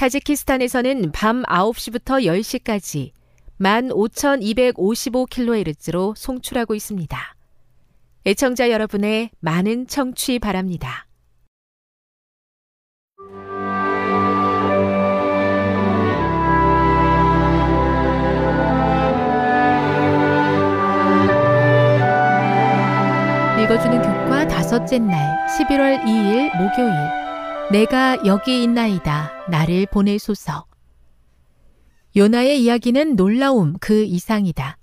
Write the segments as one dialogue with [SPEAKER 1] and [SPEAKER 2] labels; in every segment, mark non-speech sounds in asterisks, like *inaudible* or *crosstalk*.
[SPEAKER 1] 타지키스탄에서는 밤 9시부터 10시까지 15,255kHz로 송출하고 있습니다. 애청자 여러분의 많은 청취 바랍니다. 읽어주는 교과 다섯째 날 11월 2일 목요일 내가 여기 있나이다 나를 보내소서 요나의 이야기는 놀라움 그 이상이다.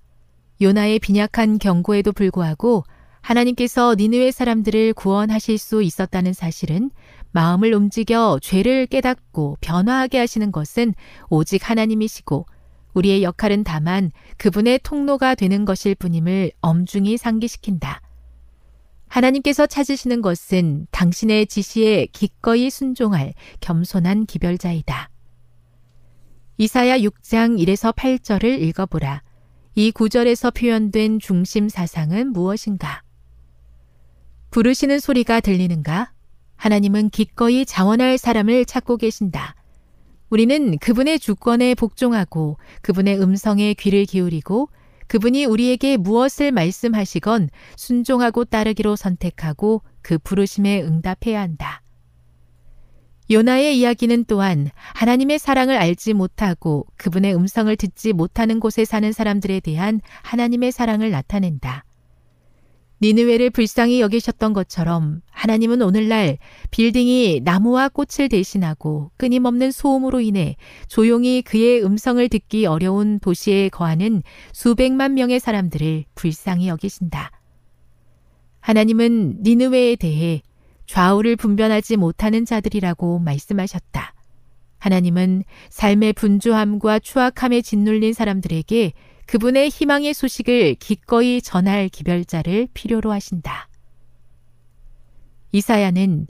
[SPEAKER 1] 요나의 빈약한 경고에도 불구하고 하나님께서 니느웨 사람들을 구원하실 수 있었다는 사실은 마음을 움직여 죄를 깨닫고 변화하게 하시는 것은 오직 하나님이시고 우리의 역할은 다만 그분의 통로가 되는 것일 뿐임을 엄중히 상기시킨다. 하나님께서 찾으시는 것은 당신의 지시에 기꺼이 순종할 겸손한 기별자이다. 이사야 6장 1에서 8절을 읽어보라. 이 구절에서 표현된 중심 사상은 무엇인가? 부르시는 소리가 들리는가? 하나님은 기꺼이 자원할 사람을 찾고 계신다. 우리는 그분의 주권에 복종하고 그분의 음성에 귀를 기울이고 그분이 우리에게 무엇을 말씀하시건 순종하고 따르기로 선택하고 그 부르심에 응답해야 한다. 요나의 이야기는 또한 하나님의 사랑을 알지 못하고 그분의 음성을 듣지 못하는 곳에 사는 사람들에 대한 하나님의 사랑을 나타낸다. 니느웨를 불쌍히 여기셨던 것처럼 하나님은 오늘날 빌딩이 나무와 꽃을 대신하고 끊임없는 소음으로 인해 조용히 그의 음성을 듣기 어려운 도시에 거하는 수백만 명의 사람들을 불쌍히 여기신다. 하나님은 니느웨에 대해 좌우를 분별하지 못하는 자들이라고 말씀하셨다. 하나님은 삶의 분주함과 추악함에 짓눌린 사람들에게 그분의 희망의 소식을 기꺼이 전할 기별자를 필요로 하신다. 이사야는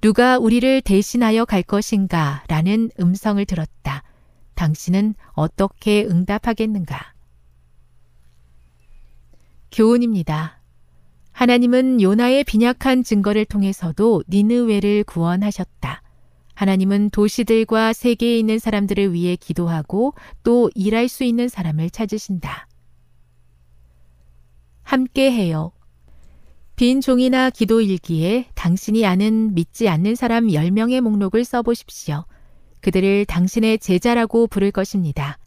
[SPEAKER 1] 누가 우리를 대신하여 갈 것인가 라는 음성을 들었다. 당신은 어떻게 응답하겠는가? 교훈입니다. 하나님은 요나의 빈약한 증거를 통해서도 니느웨를 구원하셨다. 하나님은 도시들과 세계에 있는 사람들을 위해 기도하고 또 일할 수 있는 사람을 찾으신다. 함께 해요. 빈 종이나 기도 일기에 당신이 아는 믿지 않는 사람 10명의 목록을 써보십시오. 그들을 당신의 제자라고 부를 것입니다.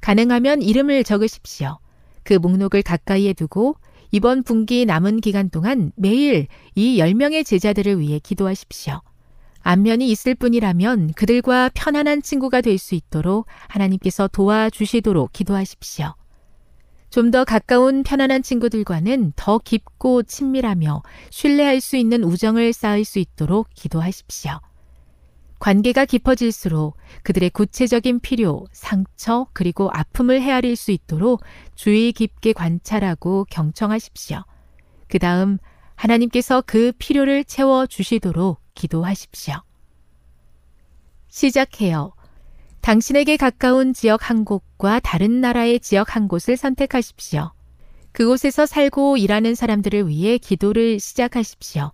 [SPEAKER 1] 가능하면 이름을 적으십시오. 그 목록을 가까이에 두고 이번 분기 남은 기간 동안 매일 이 10명의 제자들을 위해 기도하십시오. 안면이 있을 뿐이라면 그들과 편안한 친구가 될 수 있도록 하나님께서 도와주시도록 기도하십시오. 좀 더 가까운 편안한 친구들과는 더 깊고 친밀하며 신뢰할 수 있는 우정을 쌓을 수 있도록 기도하십시오. 관계가 깊어질수록 그들의 구체적인 필요, 상처, 그리고 아픔을 헤아릴 수 있도록 주의 깊게 관찰하고 경청하십시오. 그 다음 하나님께서 그 필요를 채워 주시도록 기도하십시오. 시작해요. 당신에게 가까운 지역 한 곳과 다른 나라의 지역 한 곳을 선택하십시오. 그곳에서 살고 일하는 사람들을 위해 기도를 시작하십시오.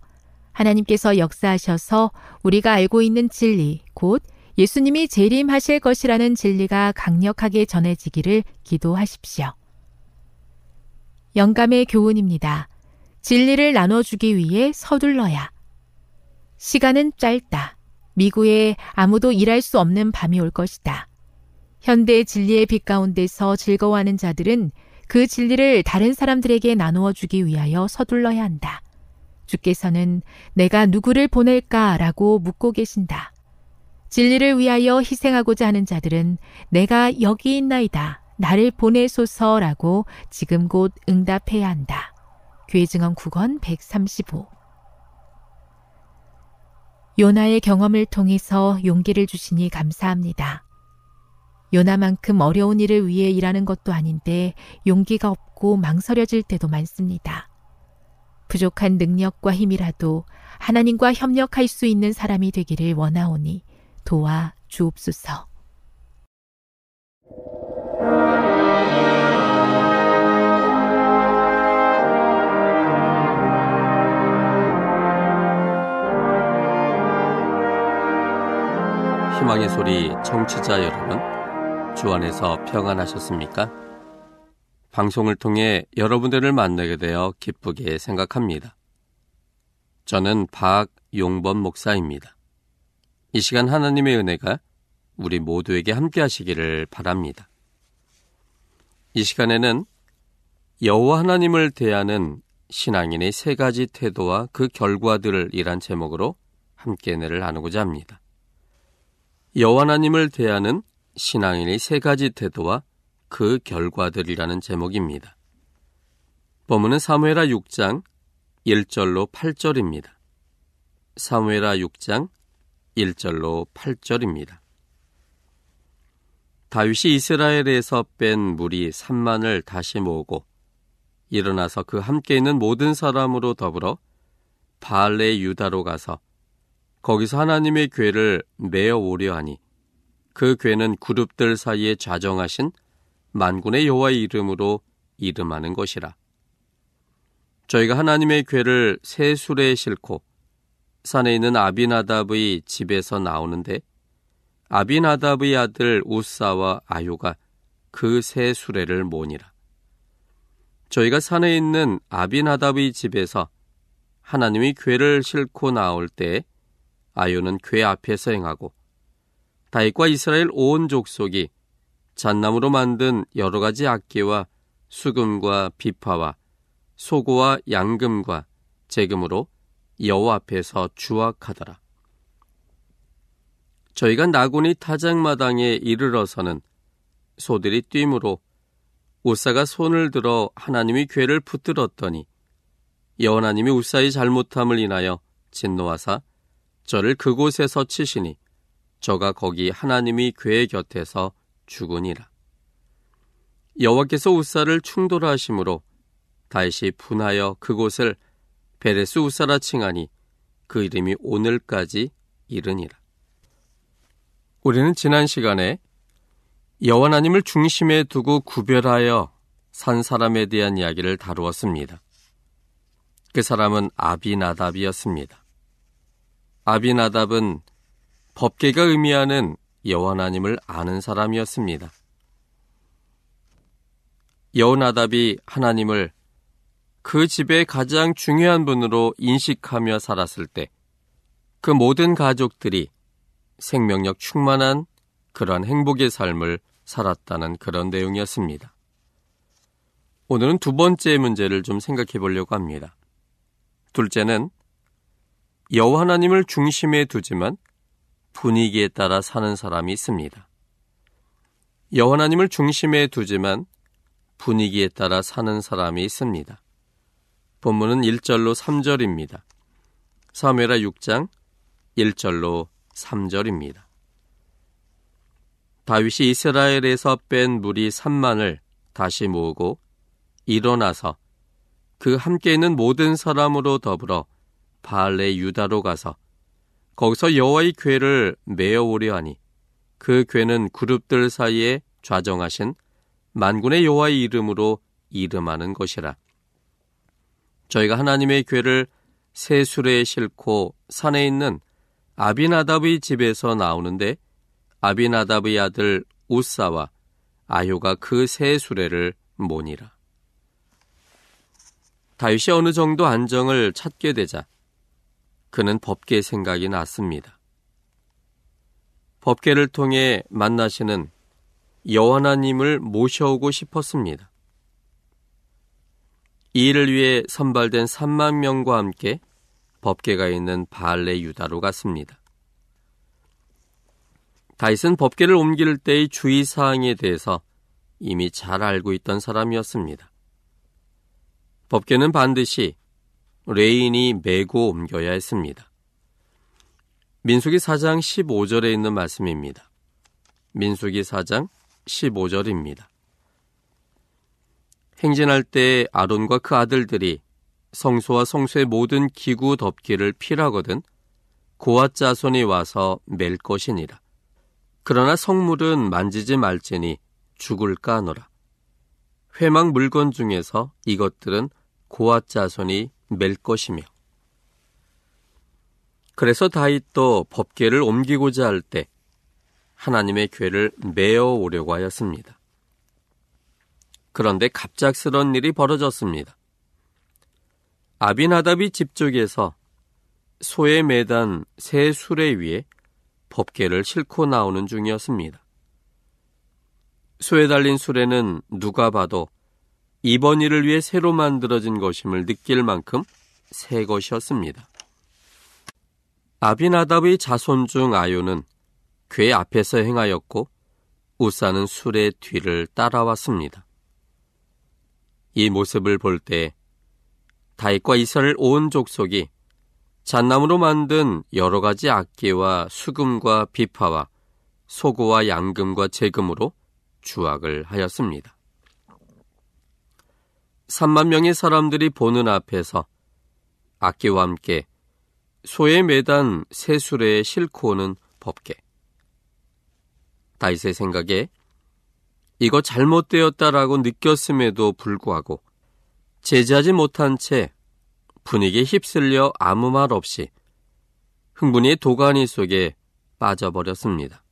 [SPEAKER 1] 하나님께서 역사하셔서 우리가 알고 있는 진리, 곧 예수님이 재림하실 것이라는 진리가 강력하게 전해지기를 기도하십시오. 영감의 교훈입니다. 진리를 나눠주기 위해 서둘러야. 시간은 짧다. 미국에 아무도 일할 수 없는 밤이 올 것이다. 현대 진리의 빛 가운데서 즐거워하는 자들은 그 진리를 다른 사람들에게 나누어 주기 위하여 서둘러야 한다. 주께서는 내가 누구를 보낼까 라고 묻고 계신다. 진리를 위하여 희생하고자 하는 자들은 내가 여기 있나이다. 나를 보내소서라고 지금 곧 응답해야 한다. 교회 증언 9권 135 요나의 경험을 통해서 용기를 주시니 감사합니다. 요나만큼 어려운 일을 위해 일하는 것도 아닌데 용기가 없고 망설여질 때도 많습니다. 부족한 능력과 힘이라도 하나님과 협력할 수 있는 사람이 되기를 원하오니 도와 주옵소서.
[SPEAKER 2] 희망의 소리 청취자 여러분, 주 안에서 평안하셨습니까? 방송을 통해 여러분들을 만나게 되어 기쁘게 생각합니다. 저는 박용범 목사입니다. 이 시간 하나님의 은혜가 우리 모두에게 함께 하시기를 바랍니다. 이 시간에는 여호와 하나님을 대하는 신앙인의 세 가지 태도와 그 결과들이란 제목으로 함께 내를 나누고자 합니다. 여호와 하나님을 대하는 신앙인의 세 가지 태도와 그 결과들이라는 제목입니다. 본문은 사무에라 6장 1절로 8절입니다. 사무에라 6장 1절로 8절입니다. 다윗이 이스라엘에서 뺀 무리 3만을 다시 모으고 일어나서 그 함께 있는 모든 사람으로 더불어 바알레 유다로 가서 거기서 하나님의 괴를 메어 오려 하니 그 괴는 그룹들 사이에 좌정하신 만군의 여호와의 이름으로 이름하는 것이라. 저희가 하나님의 괴를 새 수레에 싣고 산에 있는 아비나답의 집에서 나오는데 아비나답의 아들 우사와 아요가 그 새 수레를 모니라. 저희가 산에 있는 아비나답의 집에서 하나님의 괴를 싣고 나올 때 아요는 괴 앞에 서 행하고 다윗과 이스라엘 온 족속이 잣나무로 만든 여러 가지 악기와 수금과 비파와 소고와 양금과 재금으로 여호와 앞에서 주악하더라. 저희가 나곤이 타작마당에 이르러서는 소들이 뛰므로 우사가 손을 들어 하나님이 괴를 붙들었더니 여호나님이 우사의 잘못함을 인하여 진노하사 저를 그곳에서 치시니 저가 거기 하나님이 괴 곁에서 죽으니라. 여호와께서 우사를 충돌하심으로 다시 분하여 그곳을 베레스 우사라 칭하니 그 이름이 오늘까지 이르니라. 우리는 지난 시간에 여호와 하나님을 중심에 두고 구별하여 산 사람에 대한 이야기를 다루었습니다. 그 사람은 아비나답이었습니다. 아비나답은 법계가 의미하는 여호와 하나님을 아는 사람이었습니다. 여호나답이 하나님을 그 집의 가장 중요한 분으로 인식하며 살았을 때 그 모든 가족들이 생명력 충만한 그러한 행복의 삶을 살았다는 그런 내용이었습니다. 오늘은 두 번째 문제를 좀 생각해 보려고 합니다. 둘째는 여호와 하나님을 중심에 두지만 분위기에 따라 사는 사람이 있습니다. 여호와 하나님을 중심에 두지만 분위기에 따라 사는 사람이 있습니다. 본문은 1절로 3절입니다. 사무엘하 6장 1절로 3절입니다. 다윗이 이스라엘에서 뺀 무리 3만을 다시 모으고 일어나서 그 함께 있는 모든 사람으로 더불어 바알레 유다로 가서 거기서 여호와의 궤를 메어 오려 하니 그 궤는 그룹들 사이에 좌정하신 만군의 여호와의 이름으로 이름하는 것이라. 저희가 하나님의 궤를 새 수레에 싣고 산에 있는 아비나답의 집에서 나오는데 아비나답의 아들 우사와 아효가 그 새 수레를 모니라. 다윗이 어느 정도 안정을 찾게 되자 그는 법계 생각이 났습니다. 법계를 통해 만나시는 여호와님을 모셔오고 싶었습니다. 이 일을 위해 선발된 3만 명과 함께 법계가 있는 바알레 유다로 갔습니다. 다윗은 법계를 옮길 때의 주의 사항에 대해서 이미 잘 알고 있던 사람이었습니다. 법계는 반드시 레인이 메고 옮겨야 했습니다. 민수기 4장 15절에 있는 말씀입니다. 민수기 4장 15절입니다. 행진할 때 아론과 그 아들들이 성소와 성소의 모든 기구 덮기를 필하거든 고아 자손이 와서 맬 것이니라. 그러나 성물은 만지지 말지니 죽을까 하노라. 회막 물건 중에서 이것들은 고아 자손이 맬 것이며 그래서 다윗도 법궤를 옮기고자 할 때 하나님의 궤를 메어 오려고 하였습니다. 그런데 갑작스런 일이 벌어졌습니다. 아비나답이 집 쪽에서 소에 매단 새 수레 위에 법궤를 싣고 나오는 중이었습니다. 소에 달린 수레는 누가 봐도 이번 일을 위해 새로 만들어진 것임을 느낄 만큼 새 것이었습니다. 아비나답의 자손 중 아요는 궤 앞에서 행하였고 우사는 술의 뒤를 따라왔습니다. 이 모습을 볼 때 다윗과 이스라엘 온 족속이 잣나무로 만든 여러 가지 악기와 수금과 비파와 소고와 양금과 재금으로 주악을 하였습니다. 3만 명의 사람들이 보는 앞에서 악기와 함께 소에 매단 새 수레에 싣고 오는 법계. 다윗의 생각에 이거 잘못되었다라고 느꼈음에도 불구하고 제지하지 못한 채 분위기에 휩쓸려 아무 말 없이 흥분의 도가니 속에 빠져버렸습니다.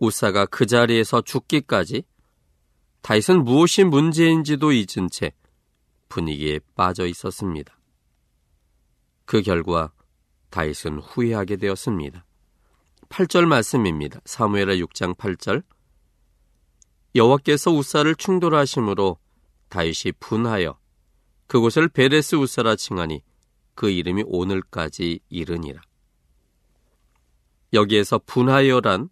[SPEAKER 2] 우사가 그 자리에서 죽기까지 다윗은 무엇이 문제인지도 잊은 채 분위기에 빠져 있었습니다. 그 결과 다윗은 후회하게 되었습니다. 8절 말씀입니다. 사무엘하 6장 8절 여호와께서 우사를 충돌하심으로 다윗이 분하여 그곳을 베레스 우사라 칭하니 그 이름이 오늘까지 이르니라. 여기에서 분하여란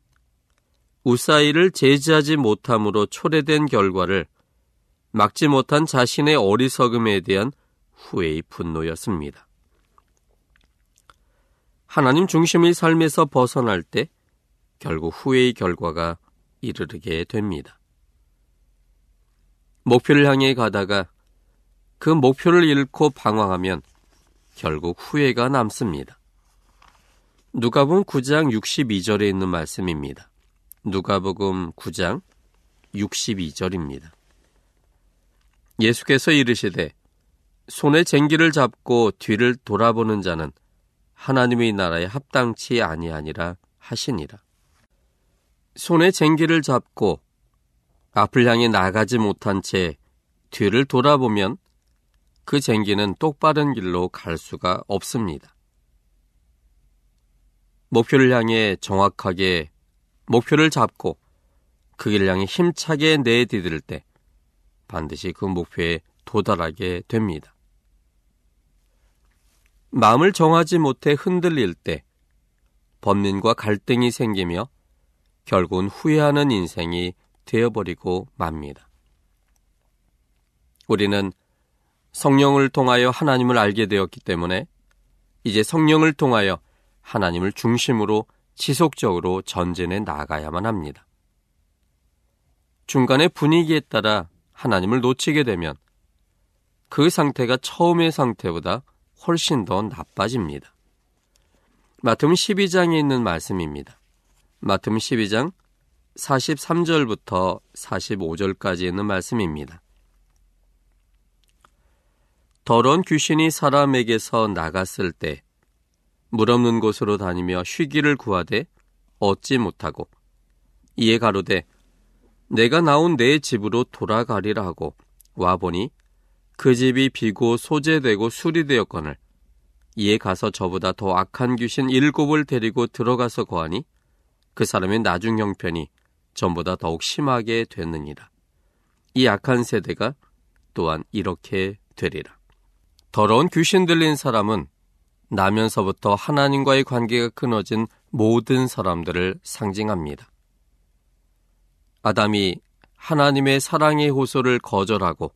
[SPEAKER 2] 우사이를 제지하지 못함으로 초래된 결과를 막지 못한 자신의 어리석음에 대한 후회의 분노였습니다. 하나님 중심의 삶에서 벗어날 때 결국 후회의 결과가 이르게 됩니다. 목표를 향해 가다가 그 목표를 잃고 방황하면 결국 후회가 남습니다. 누가복음 9장 62절에 있는 말씀입니다. 누가복음 9장 62절입니다. 예수께서 이르시되 손에 쟁기를 잡고 뒤를 돌아보는 자는 하나님의 나라에 합당치 아니하니라 하시니라. 손에 쟁기를 잡고 앞을 향해 나가지 못한 채 뒤를 돌아보면 그 쟁기는 똑바른 길로 갈 수가 없습니다. 목표를 향해 정확하게 목표를 잡고 그 길을 향해 힘차게 내디딜 때 반드시 그 목표에 도달하게 됩니다. 마음을 정하지 못해 흔들릴 때 범민과 갈등이 생기며 결국은 후회하는 인생이 되어버리고 맙니다. 우리는 성령을 통하여 하나님을 알게 되었기 때문에 이제 성령을 통하여 하나님을 중심으로 지속적으로 전진해 나가야만 합니다. 중간의 분위기에 따라 하나님을 놓치게 되면 그 상태가 처음의 상태보다 훨씬 더 나빠집니다. 마태음 12장에 있는 말씀입니다. 마태음 12장 43절부터 45절까지 있는 말씀입니다. 더러운 귀신이 사람에게서 나갔을 때 물 없는 곳으로 다니며 쉬기를 구하되 얻지 못하고 이에 가로되 내가 나온 내 집으로 돌아가리라 하고 와 보니 그 집이 비고 소재되고 수리되었거늘 이에 가서 저보다 더 악한 귀신 일곱을 데리고 들어가서 거하니 그 사람의 나중 형편이 전보다 더욱 심하게 됐느니라. 이 악한 세대가 또한 이렇게 되리라. 더러운 귀신 들린 사람은 나면서부터 하나님과의 관계가 끊어진 모든 사람들을 상징합니다. 아담이 하나님의 사랑의 호소를 거절하고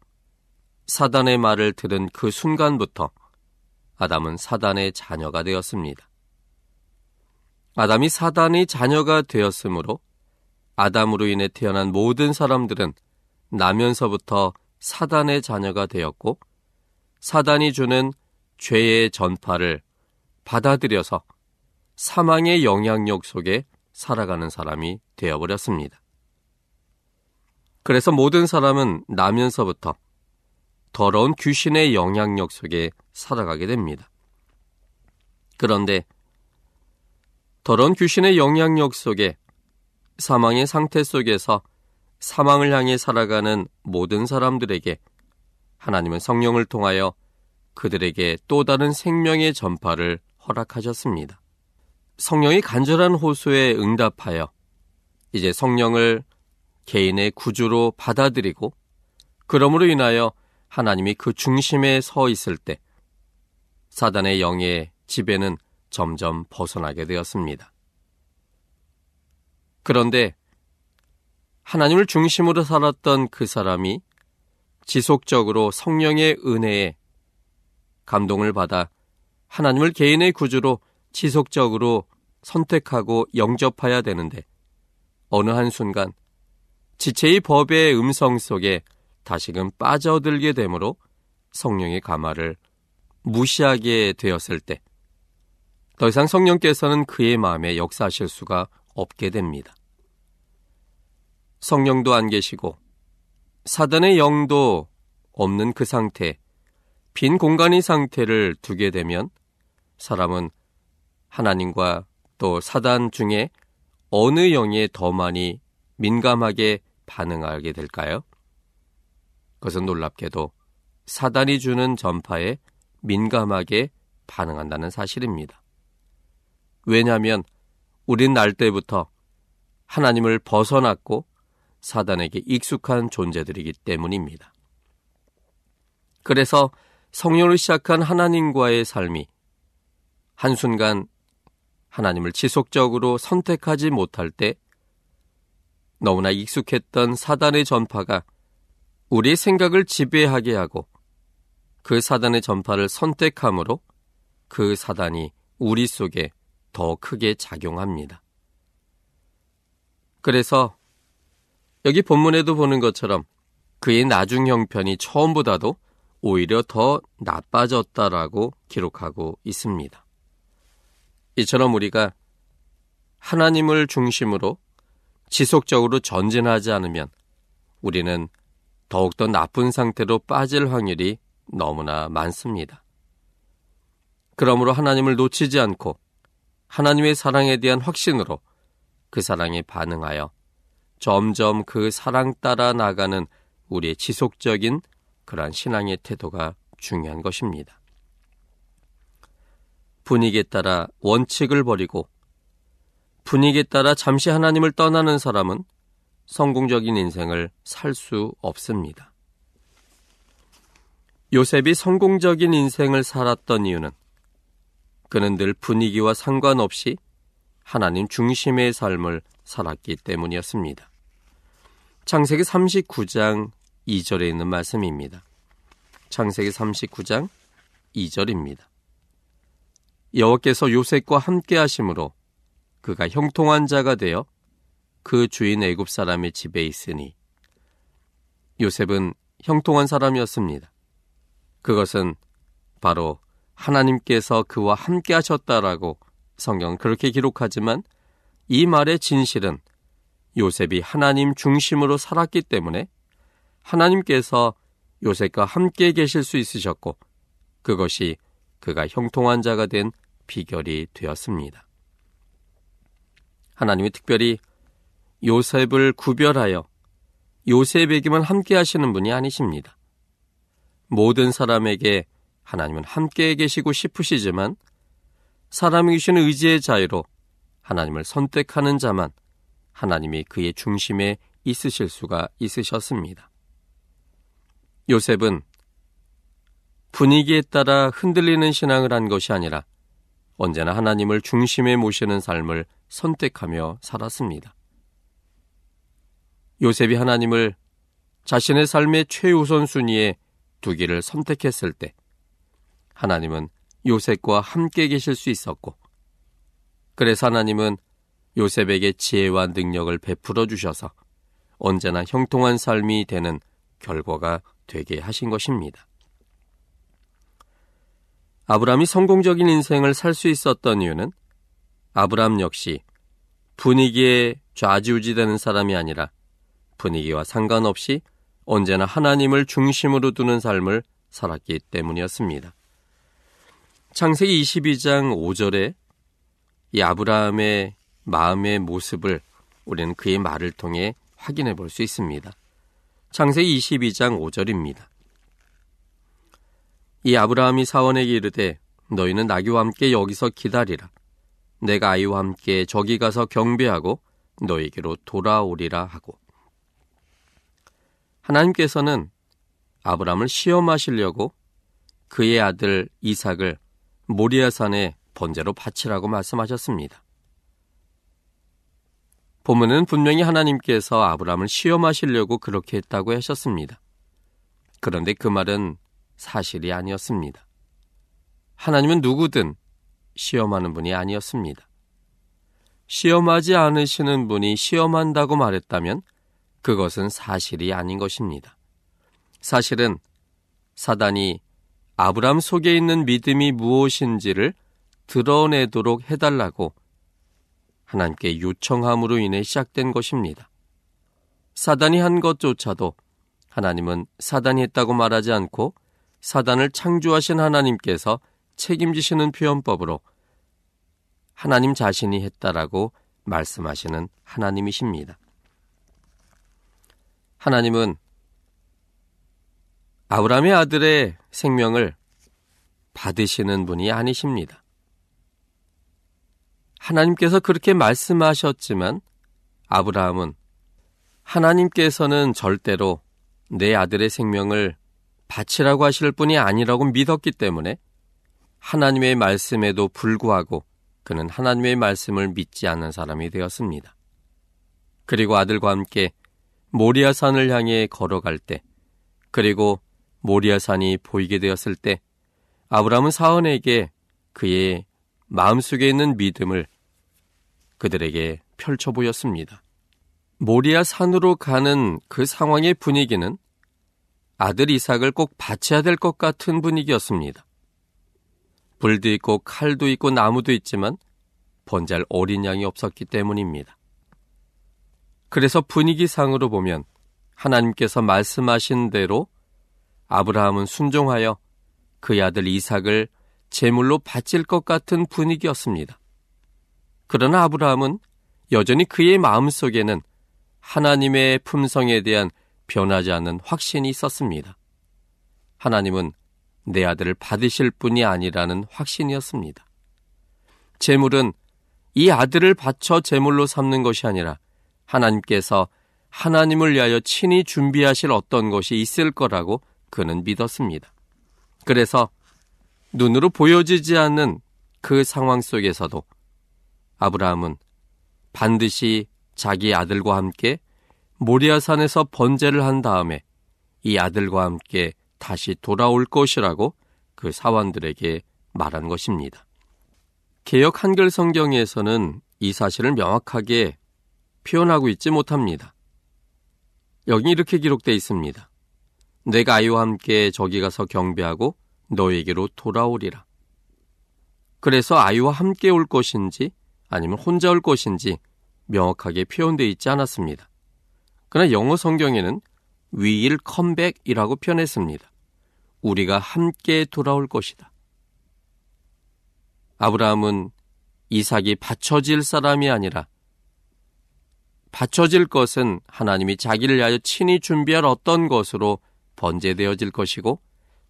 [SPEAKER 2] 사단의 말을 들은 그 순간부터 아담은 사단의 자녀가 되었습니다. 아담이 사단의 자녀가 되었으므로 아담으로 인해 태어난 모든 사람들은 나면서부터 사단의 자녀가 되었고 사단이 주는 죄의 전파를 받아들여서 사망의 영향력 속에 살아가는 사람이 되어버렸습니다. 그래서 모든 사람은 나면서부터 더러운 귀신의 영향력 속에 살아가게 됩니다. 그런데 더러운 귀신의 영향력 속에 사망의 상태 속에서 사망을 향해 살아가는 모든 사람들에게 하나님은 성령을 통하여 그들에게 또 다른 생명의 전파를 허락하셨습니다. 성령이 간절한 호소에 응답하여 이제 성령을 개인의 구주로 받아들이고 그러므로 인하여 하나님이 그 중심에 서 있을 때 사단의 영의 지배는 점점 벗어나게 되었습니다. 그런데 하나님을 중심으로 살았던 그 사람이 지속적으로 성령의 은혜에 감동을 받아 하나님을 개인의 구주로 지속적으로 선택하고 영접해야 되는데 어느 한순간 지체의 법의 음성 속에 다시금 빠져들게 되므로 성령의 가마를 무시하게 되었을 때 더 이상 성령께서는 그의 마음에 역사하실 수가 없게 됩니다. 성령도 안 계시고 사단의 영도 없는 그 상태, 빈 공간의 상태를 두게 되면 사람은 하나님과 또 사단 중에 어느 영에 더 많이 민감하게 반응하게 될까요? 그것은 놀랍게도 사단이 주는 전파에 민감하게 반응한다는 사실입니다. 왜냐하면 우린 날 때부터 하나님을 벗어났고 사단에게 익숙한 존재들이기 때문입니다. 그래서 성령을 시작한 하나님과의 삶이 한순간 하나님을 지속적으로 선택하지 못할 때 너무나 익숙했던 사단의 전파가 우리의 생각을 지배하게 하고 그 사단의 전파를 선택함으로 그 사단이 우리 속에 더 크게 작용합니다. 그래서 여기 본문에도 보는 것처럼 그의 나중 형편이 처음보다도 오히려 더 나빠졌다라고 기록하고 있습니다. 이처럼 우리가 하나님을 중심으로 지속적으로 전진하지 않으면 우리는 더욱더 나쁜 상태로 빠질 확률이 너무나 많습니다. 그러므로 하나님을 놓치지 않고 하나님의 사랑에 대한 확신으로 그 사랑에 반응하여 점점 그 사랑 따라 나가는 우리의 지속적인 그러한 신앙의 태도가 중요한 것입니다. 분위기에 따라 원칙을 버리고 분위기에 따라 잠시 하나님을 떠나는 사람은 성공적인 인생을 살 수 없습니다. 요셉이 성공적인 인생을 살았던 이유는 그는 늘 분위기와 상관없이 하나님 중심의 삶을 살았기 때문이었습니다. 창세기 39장 2절에 있는 말씀입니다. 창세기 39장 2절입니다. 여호와께서 요셉과 함께 하심으로 그가 형통한 자가 되어 그 주인 애굽 사람의 집에 있으니 요셉은 형통한 사람이었습니다. 그것은 바로 하나님께서 그와 함께 하셨다라고 성경은 그렇게 기록하지만 이 말의 진실은 요셉이 하나님 중심으로 살았기 때문에 하나님께서 요셉과 함께 계실 수 있으셨고 그것이 그가 형통한 자가 된 비결이 되었습니다. 하나님이 특별히 요셉을 구별하여 요셉에게만 함께 하시는 분이 아니십니다. 모든 사람에게 하나님은 함께 계시고 싶으시지만 사람이 주시는 의지의 자유로 하나님을 선택하는 자만 하나님이 그의 중심에 있으실 수가 있으셨습니다. 요셉은 분위기에 따라 흔들리는 신앙을 한 것이 아니라 언제나 하나님을 중심에 모시는 삶을 선택하며 살았습니다. 요셉이 하나님을 자신의 삶의 최우선 순위에 두기를 선택했을 때 하나님은 요셉과 함께 계실 수 있었고 그래서 하나님은 요셉에게 지혜와 능력을 베풀어 주셔서 언제나 형통한 삶이 되는 결과가 되게 하신 것입니다. 아브라함이 성공적인 인생을 살 수 있었던 이유는 아브라함 역시 분위기에 좌지우지되는 사람이 아니라 분위기와 상관없이 언제나 하나님을 중심으로 두는 삶을 살았기 때문이었습니다. 창세기 22장 5절에 이 아브라함의 마음의 모습을 우리는 그의 말을 통해 확인해 볼 수 있습니다. 창세기 22장 5절입니다. 이 아브라함이 사원에게 이르되 너희는 나귀와 함께 여기서 기다리라. 내가 아이와 함께 저기 가서 경배하고 너에게로 돌아오리라 하고 하나님께서는 아브라함을 시험하시려고 그의 아들 이삭을 모리아산에 번제로 바치라고 말씀하셨습니다. 보면은 분명히 하나님께서 아브라함을 시험하시려고 그렇게 했다고 하셨습니다. 그런데 그 말은 사실이 아니었습니다. 하나님은 누구든 시험하는 분이 아니었습니다. 시험하지 않으시는 분이 시험한다고 말했다면 그것은 사실이 아닌 것입니다. 사실은 사단이 아브람 속에 있는 믿음이 무엇인지를 드러내도록 해달라고 하나님께 요청함으로 인해 시작된 것입니다. 사단이 한 것조차도 하나님은 사단이 했다고 말하지 않고 사단을 창조하신 하나님께서 책임지시는 표현법으로 하나님 자신이 했다라고 말씀하시는 하나님이십니다. 하나님은 아브라함의 아들의 생명을 받으시는 분이 아니십니다. 하나님께서 그렇게 말씀하셨지만 아브라함은 하나님께서는 절대로 내 아들의 생명을 바치라고 하실 분이 아니라고 믿었기 때문에 하나님의 말씀에도 불구하고 그는 하나님의 말씀을 믿지 않는 사람이 되었습니다. 그리고 아들과 함께 모리아산을 향해 걸어갈 때, 그리고 모리아산이 보이게 되었을 때, 아브라함은 사원에게 그의 마음속에 있는 믿음을 그들에게 펼쳐 보였습니다. 모리아 산으로 가는 그 상황의 분위기는 아들 이삭을 꼭 바쳐야 될 것 같은 분위기였습니다. 불도 있고 칼도 있고 나무도 있지만 번잘 어린 양이 없었기 때문입니다. 그래서 분위기상으로 보면 하나님께서 말씀하신 대로 아브라함은 순종하여 그의 아들 이삭을 제물로 바칠 것 같은 분위기였습니다. 그러나 아브라함은 여전히 그의 마음 속에는 하나님의 품성에 대한 변하지 않는 확신이 있었습니다. 하나님은 내 아들을 받으실 분이 아니라는 확신이었습니다. 제물은 이 아들을 바쳐 제물로 삼는 것이 아니라 하나님께서 하나님을 위하여 친히 준비하실 어떤 것이 있을 거라고 그는 믿었습니다. 그래서 눈으로 보여지지 않는 그 상황 속에서도 아브라함은 반드시 자기 아들과 함께 모리아산에서 번제를 한 다음에 이 아들과 함께 다시 돌아올 것이라고 그 사원들에게 말한 것입니다. 개혁 한글 성경에서는 이 사실을 명확하게 표현하고 있지 못합니다. 여기 이렇게 기록되어 있습니다. 내가 아이와 함께 저기 가서 경배하고 너에게로 돌아오리라. 그래서 아이와 함께 올 것인지 아니면 혼자 올 것인지 명확하게 표현되어 있지 않았습니다. 그러나 영어 성경에는 위일 컴백이라고 표현했습니다. 우리가 함께 돌아올 것이다. 아브라함은 이삭이 받쳐질 사람이 아니라 받쳐질 것은 하나님이 자기를 위하여 친히 준비할 어떤 것으로 번제되어질 것이고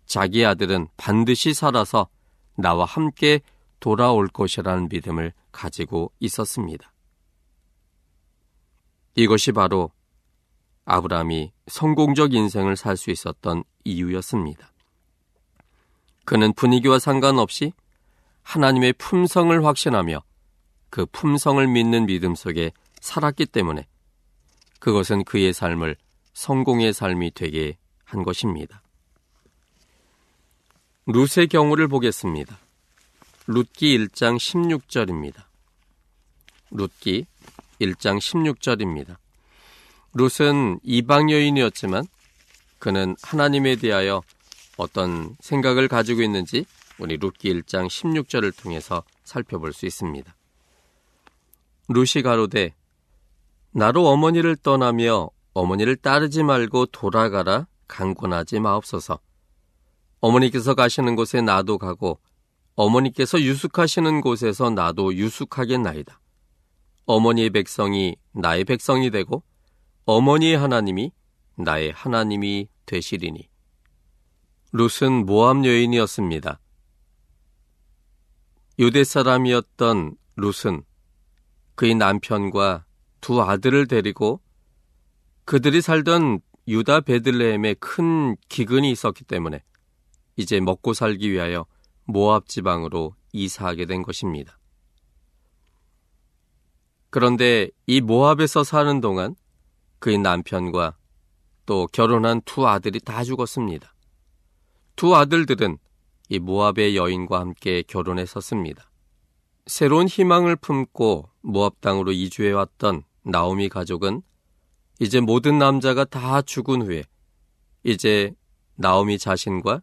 [SPEAKER 2] 자기 아들은 반드시 살아서 나와 함께 돌아올 것이라는 믿음을 가지고 있었습니다. 이것이 바로 아브라함이 성공적 인생을 살 수 있었던 이유였습니다. 그는 분위기와 상관없이 하나님의 품성을 확신하며 그 품성을 믿는 믿음 속에 살았기 때문에 그것은 그의 삶을 성공의 삶이 되게 한 것입니다. 룻의 경우를 보겠습니다. 룻기 1장 16절입니다. 룻기 1장 16절입니다. 룻은 이방 여인이었지만 그는 하나님에 대하여 어떤 생각을 가지고 있는지 우리 룻기 1장 16절을 통해서 살펴볼 수 있습니다. 룻이 가로되 나로 어머니를 떠나며 어머니를 따르지 말고 돌아가라 강권하지 마옵소서. 어머니께서 가시는 곳에 나도 가고 어머니께서 유숙하시는 곳에서 나도 유숙하겠나이다. 어머니의 백성이 나의 백성이 되고 어머니의 하나님이 나의 하나님이 되시리니. 룻은 모함 여인이었습니다. 유대 사람이었던 룻은 그의 남편과 두 아들을 데리고 그들이 살던 유다 베들레헴에 큰 기근이 있었기 때문에 이제 먹고 살기 위하여 모압 지방으로 이사하게 된 것입니다. 그런데 이 모압에서 사는 동안 그의 남편과 또 결혼한 두 아들이 다 죽었습니다. 두 아들들은 이 모압의 여인과 함께 결혼했었습니다. 새로운 희망을 품고 모압 땅으로 이주해 왔던 나오미 가족은 이제 모든 남자가 다 죽은 후에 이제 나오미 자신과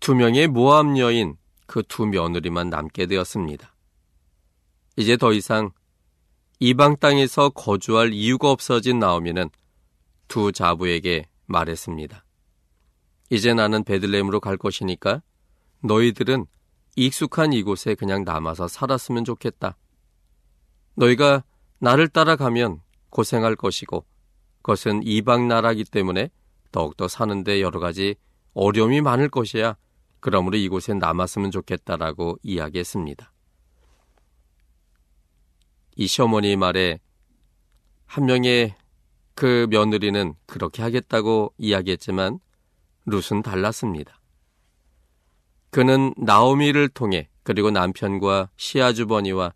[SPEAKER 2] 두 명의 모함 여인 그 두 며느리만 남게 되었습니다. 이제 더 이상 이방 땅에서 거주할 이유가 없어진 나오미는 두 자부에게 말했습니다. 이제 나는 베들레헴으로 갈 것이니까 너희들은 익숙한 이곳에 그냥 남아서 살았으면 좋겠다. 너희가 나를 따라가면 고생할 것이고 그것은 이방 나라기 때문에 더욱더 사는데 여러 가지 어려움이 많을 것이야. 그러므로 이곳에 남았으면 좋겠다라고 이야기했습니다. 이 시어머니 말에 한 명의 그 며느리는 그렇게 하겠다고 이야기했지만 룻은 달랐습니다. 그는 나오미를 통해 그리고 남편과 시아주버니와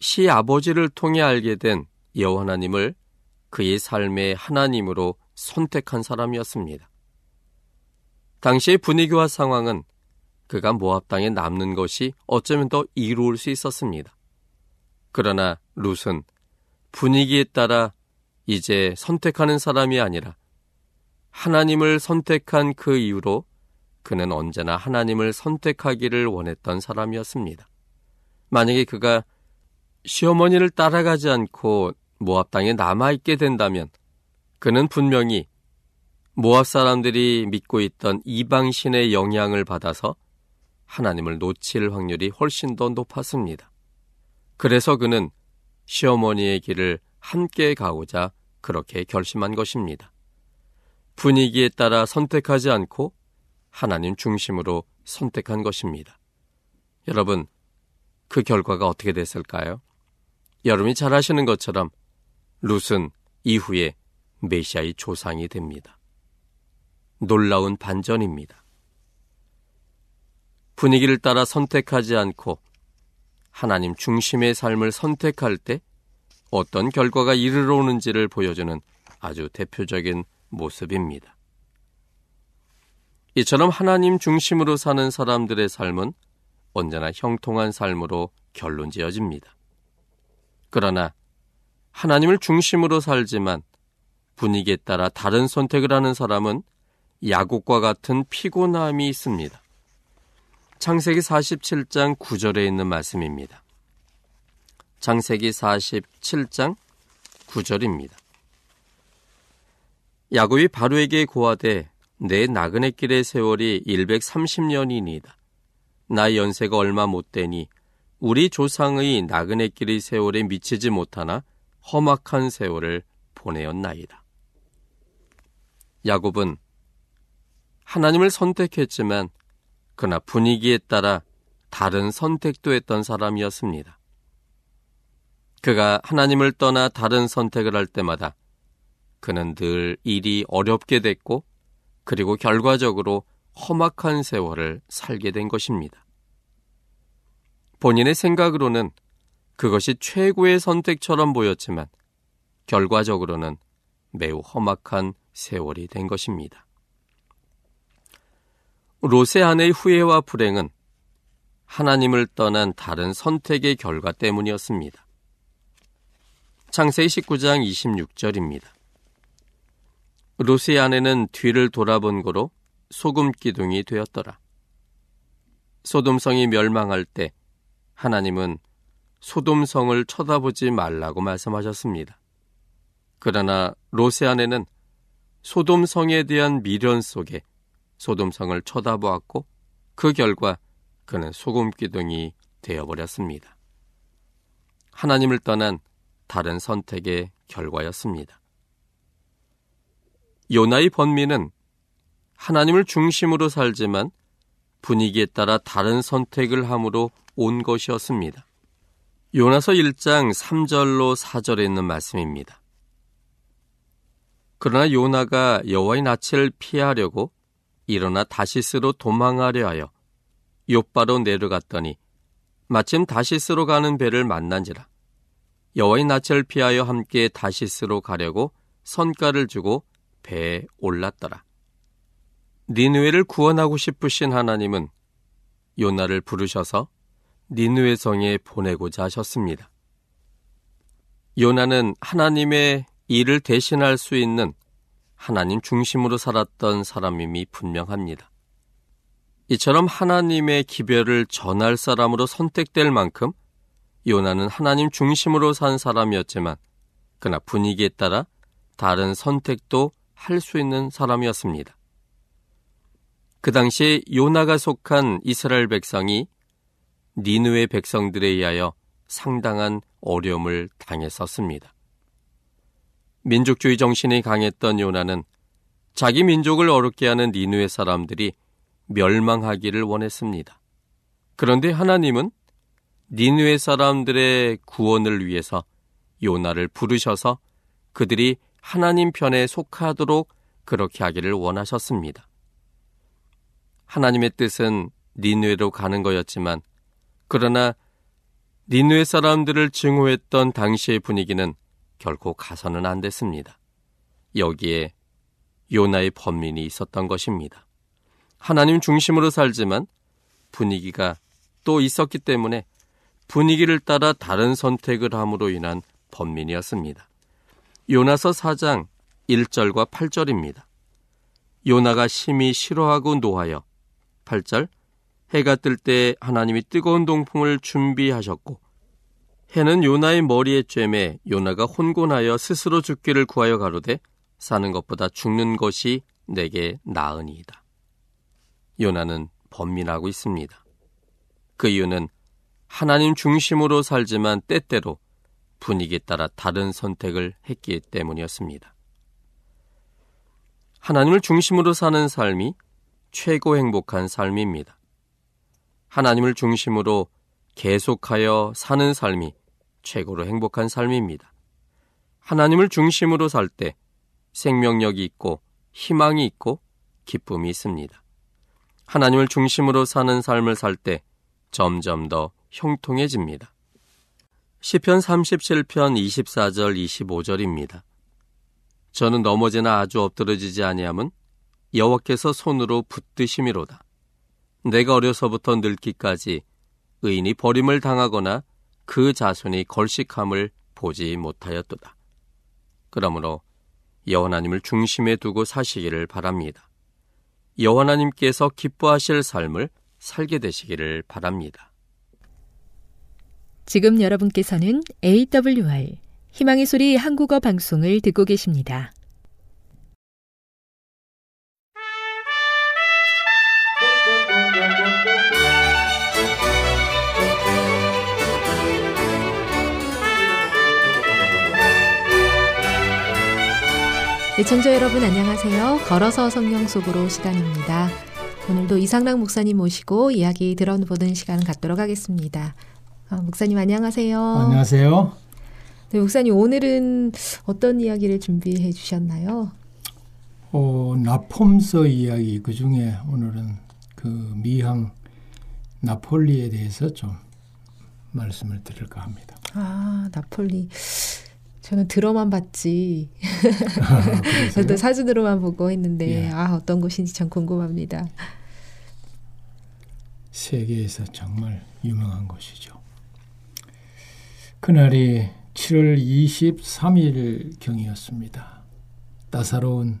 [SPEAKER 2] 시아버지를 통해 알게 된 여호와 하나님을 그의 삶의 하나님으로 선택한 사람이었습니다. 당시의 분위기와 상황은 그가 모압 땅에 남는 것이 어쩌면 더 이로울 수 있었습니다. 그러나 룻은 분위기에 따라 이제 선택하는 사람이 아니라 하나님을 선택한 그 이유로 그는 언제나 하나님을 선택하기를 원했던 사람이었습니다. 만약에 그가 시어머니를 따라가지 않고 모압 땅에 남아 있게 된다면 그는 분명히 모압 사람들이 믿고 있던 이방 신의 영향을 받아서 하나님을 놓칠 확률이 훨씬 더 높았습니다. 그래서 그는 시어머니의 길을 함께 가고자 그렇게 결심한 것입니다. 분위기에 따라 선택하지 않고 하나님 중심으로 선택한 것입니다. 여러분, 그 결과가 어떻게 됐을까요? 여러분이 잘 아시는 것처럼 룻은 이후에 메시아의 조상이 됩니다. 놀라운 반전입니다. 분위기를 따라 선택하지 않고 하나님 중심의 삶을 선택할 때 어떤 결과가 이르러 오는지를 보여주는 아주 대표적인 모습입니다. 이처럼 하나님 중심으로 사는 사람들의 삶은 언제나 형통한 삶으로 결론 지어집니다. 그러나 하나님을 중심으로 살지만 분위기에 따라 다른 선택을 하는 사람은 야곱과 같은 피곤함이 있습니다. 창세기 47장 9절에 있는 말씀입니다. 창세기 47장 9절입니다. 야곱이 바로에게 고하되 내 나그네 길의 세월이 130년이니이다. 나 연세가 얼마 못 되니 우리 조상의 나그네 길의 세월에 미치지 못하나 험악한 세월을 보내었나이다. 야곱은 하나님을 선택했지만 그러나 분위기에 따라 다른 선택도 했던 사람이었습니다. 그가 하나님을 떠나 다른 선택을 할 때마다 그는 늘 일이 어렵게 됐고 그리고 결과적으로 험악한 세월을 살게 된 것입니다. 본인의 생각으로는 그것이 최고의 선택처럼 보였지만 결과적으로는 매우 험악한 세월이 된 것입니다. 아내의 후회와 불행은 하나님을 떠난 다른 선택의 결과 때문이었습니다. 창세기 19장 26절입니다. 롯의 아내는 뒤를 돌아본 거로 소금 기둥이 되었더라. 소돔성이 멸망할 때 하나님은 소돔성을 쳐다보지 말라고 말씀하셨습니다. 그러나 아내는 소돔성에 대한 미련 속에 소돔성을 쳐다보았고 그 결과 그는 소금 기둥이 되어버렸습니다. 하나님을 떠난 다른 선택의 결과였습니다. 요나의 번민은 하나님을 중심으로 살지만 분위기에 따라 다른 선택을 함으로 온 것이었습니다. 요나서 1장 3절로 4절에 있는 말씀입니다. 그러나 요나가 여호와의 낯을 피하려고 일어나 다시스로 도망하려 하여 요바로 내려갔더니 마침 다시스로 가는 배를 만난지라 여호와의 낯을 피하여 함께 다시스로 가려고 선가를 주고 배에 올랐더라. 니누에를 구원하고 싶으신 하나님은 요나를 부르셔서 니누에 성에 보내고자 하셨습니다. 요나는 하나님의 일을 대신할 수 있는 하나님 중심으로 살았던 사람임이 분명합니다. 이처럼 하나님의 기별을 전할 사람으로 선택될 만큼 요나는 하나님 중심으로 산 사람이었지만 그러나 분위기에 따라 다른 선택도 할 수 있는 사람이었습니다. 그 당시에 요나가 속한 이스라엘 백성이 니누의 백성들에 의하여 상당한 어려움을 당했었습니다. 민족주의 정신이 강했던 요나는 자기 민족을 어렵게 하는 니누의 사람들이 멸망하기를 원했습니다. 그런데 하나님은 니누의 사람들의 구원을 위해서 요나를 부르셔서 그들이 하나님 편에 속하도록 그렇게 하기를 원하셨습니다. 하나님의 뜻은 니누에로 가는 거였지만 그러나 니누의 사람들을 증오했던 당시의 분위기는 결코 가서는 안 됐습니다. 여기에 요나의 범민이 있었던 것입니다. 하나님 중심으로 살지만 분위기가 또 있었기 때문에 분위기를 따라 다른 선택을 함으로 인한 범민이었습니다. 요나서 4장 1절과 8절입니다. 요나가 심히 싫어하고 노하여 8절 해가 뜰 때 하나님이 뜨거운 동풍을 준비하셨고 해는 요나의 머리에 쬐매 요나가 혼곤하여 스스로 죽기를 구하여 가로되 사는 것보다 죽는 것이 내게 나으니이다. 요나는 번민하고 있습니다. 그 이유는 하나님 중심으로 살지만 때때로 분위기에 따라 다른 선택을 했기 때문이었습니다. 하나님을 중심으로 사는 삶이 최고 행복한 삶입니다. 하나님을 중심으로 계속하여 사는 삶이 최고로 행복한 삶입니다. 하나님을 중심으로 살 때 생명력이 있고 희망이 있고 기쁨이 있습니다. 하나님을 중심으로 사는 삶을 살 때 점점 더 형통해집니다. 시편 37편 24절 25절입니다. 저는 넘어지나 아주 엎드러지지 아니함은 여호와께서 손으로 붙드심이로다. 내가 어려서부터 늙기까지 의인이 버림을 당하거나 그 자손이 걸식함을 보지 못하였도다. 그러므로 여호와님을 중심에 두고 사시기를 바랍니다. 여호와님께서 기뻐하실 삶을 살게 되시기를 바랍니다.
[SPEAKER 1] 지금 여러분께서는 AWR 희망의 소리 한국어 방송을 듣고 계십니다. 애청자 여러분 안녕하세요. 걸어서 성령 속으로 시간입니다. 오늘도 이상락 목사님 모시고 이야기 들어보는 시간 갖도록 하겠습니다. 아, 목사님 안녕하세요.
[SPEAKER 3] 안녕하세요.
[SPEAKER 1] 네, 목사님 오늘은 어떤 이야기를 준비해 주셨나요?
[SPEAKER 3] 어, 나폼서 이야기 그 중에 오늘은 그 미항 나폴리에 대해서 좀 말씀을 드릴까 합니다.
[SPEAKER 1] 아 나폴리 저는 들어만 봤지.
[SPEAKER 3] 아,
[SPEAKER 1] 저도 사진으로만 보고 했는데
[SPEAKER 3] 예.
[SPEAKER 1] 아 어떤 곳인지 참 궁금합니다.
[SPEAKER 3] 세계에서 정말 유명한 곳이죠. 그날이 7월 23일 경이었습니다. 따사로운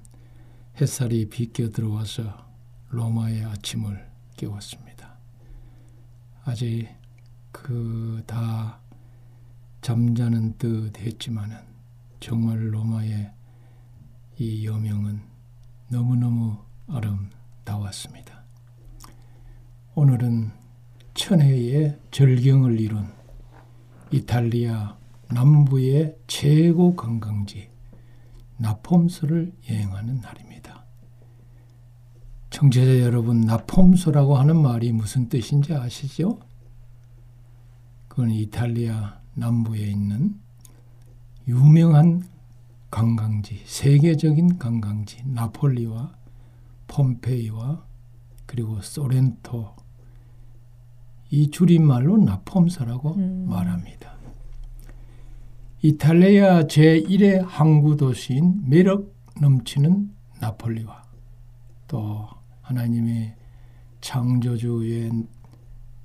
[SPEAKER 3] 햇살이 비껴 들어와서 로마의 아침을 깨웠습니다. 아직 그 다 잠자는 듯 했지만은 정말 로마의 이 여명은 너무너무 아름다웠습니다. 오늘은 천혜의 절경을 이룬 이탈리아 남부의 최고 관광지 나폼소를 여행하는 날입니다. 청취자 여러분, 나폼소라고 하는 말이 무슨 뜻인지 아시죠? 그건 이탈리아 남부에 있는 유명한 관광지, 세계적인 관광지, 나폴리와 폼페이와 그리고 소렌토 이 줄임말로 나폼사라고
[SPEAKER 1] 음.
[SPEAKER 3] 말합니다. 이탈리아 제1의 항구 도시인 매력 넘치는 나폴리와 또 하나님의 창조주의